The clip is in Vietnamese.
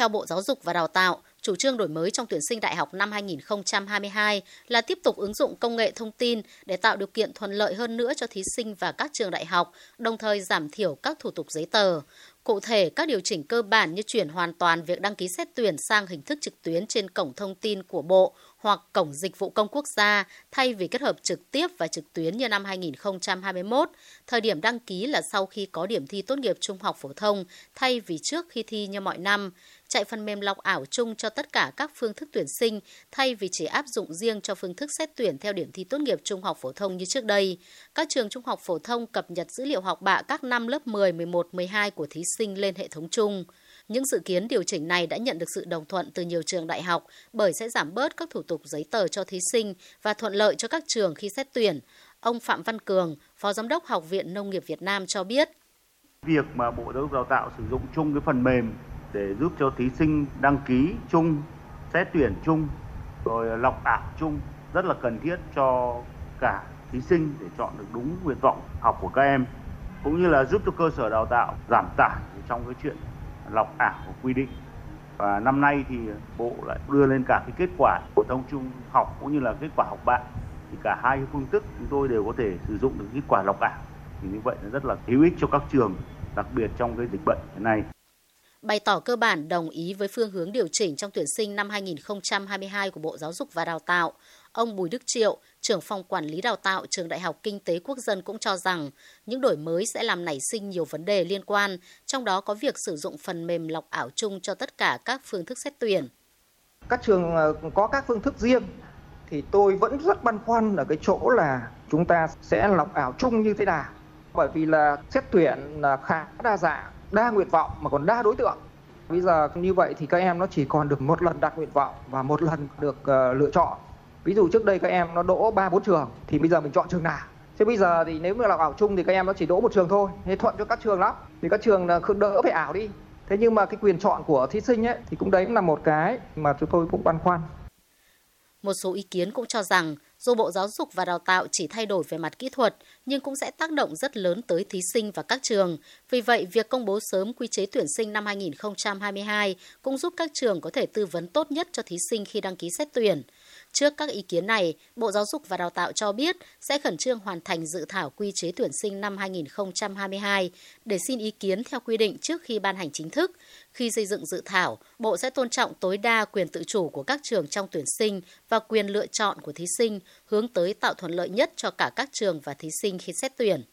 Theo Bộ Giáo dục và Đào tạo, chủ trương đổi mới trong tuyển sinh đại học năm 2022 là tiếp tục ứng dụng công nghệ thông tin để tạo điều kiện thuận lợi hơn nữa cho thí sinh và các trường đại học, đồng thời giảm thiểu các thủ tục giấy tờ. Cụ thể, các điều chỉnh cơ bản như chuyển hoàn toàn việc đăng ký xét tuyển sang hình thức trực tuyến trên cổng thông tin của Bộ hoặc cổng dịch vụ công quốc gia thay vì kết hợp trực tiếp và trực tuyến như năm 2021. Thời điểm đăng ký là sau khi có điểm thi tốt nghiệp trung học phổ thông thay vì trước khi thi như mọi năm. Chạy phần mềm lọc ảo chung cho tất cả các phương thức tuyển sinh thay vì chỉ áp dụng riêng cho phương thức xét tuyển theo điểm thi tốt nghiệp trung học phổ thông như trước đây. Các trường trung học phổ thông cập nhật dữ liệu học bạ các năm lớp 10, 11, 12 của thí sinh lên hệ thống chung. Những dự kiến điều chỉnh này đã nhận được sự đồng thuận từ nhiều trường đại học bởi sẽ giảm bớt các thủ tục giấy tờ cho thí sinh và thuận lợi cho các trường khi xét tuyển. Ông Phạm Văn Cường, Phó Giám đốc Học viện Nông nghiệp Việt Nam cho biết. Việc mà Bộ Giáo dục Đào tạo sử dụng chung cái phần mềm để giúp cho thí sinh đăng ký chung, xét tuyển chung, rồi lọc ảo chung rất là cần thiết cho cả thí sinh để chọn được đúng nguyện vọng học của các em cũng như là giúp cho cơ sở đào tạo giảm tải trong cái chuyện lọc ảo của quy định. Và năm nay thì bộ lại đưa lên cả cái kết quả phổ thông trung học cũng như là kết quả học bạ. Thì cả hai phương thức chúng tôi đều có thể sử dụng được kết quả lọc ảo. Thì như vậy là rất là hữu ích cho các trường, đặc biệt trong cái dịch bệnh hiện nay bày tỏ cơ bản đồng ý với phương hướng điều chỉnh trong tuyển sinh năm 2022 của Bộ Giáo dục và Đào tạo. Ông Bùi Đức Triệu, trưởng phòng quản lý đào tạo trường Đại học Kinh tế Quốc dân cũng cho rằng những đổi mới sẽ làm nảy sinh nhiều vấn đề liên quan, trong đó có việc sử dụng phần mềm lọc ảo chung cho tất cả các phương thức xét tuyển. Các trường ờ, có các phương thức riêng thì tôi vẫn rất băn khoăn ở cái chỗ là chúng ta sẽ lọc ảo chung như thế nào. Bởi vì là xét tuyển là khá đa dạng, đa nguyện vọng mà còn đa đối tượng. Bây giờ như vậy thì các em nó chỉ còn được một lần đặt nguyện vọng và một lần được uh, lựa chọn. Ví dụ trước đây các em nó đỗ ba bốn trường thì bây giờ mình chọn trường nào? Thế bây giờ thì nếu mà là ảo chung thì các em nó chỉ đỗ một trường thôi thế thuận cho các trường lắm. Thì các trường không đỡ phải ảo đi. Thế nhưng mà cái quyền chọn của thí sinh ấy thì cũng đấy cũng là một cái mà chúng tôi cũng băn khoăn. Một số ý kiến cũng cho rằng dù Bộ Giáo dục và Đào tạo chỉ thay đổi về mặt kỹ thuật, nhưng cũng sẽ tác động rất lớn tới thí sinh và các trường. Vì vậy, việc công bố sớm quy chế tuyển sinh năm 2022 cũng giúp các trường có thể tư vấn tốt nhất cho thí sinh khi đăng ký xét tuyển. Trước các ý kiến này, Bộ Giáo dục và Đào tạo cho biết sẽ khẩn trương hoàn thành dự thảo quy chế tuyển sinh năm 2022 để xin ý kiến theo quy định trước khi ban hành chính thức. Khi xây dựng dự thảo, Bộ sẽ tôn trọng tối đa quyền tự chủ của các trường trong tuyển sinh và quyền lựa chọn của thí sinh, hướng tới tạo thuận lợi nhất cho cả các trường và thí sinh khi xét tuyển.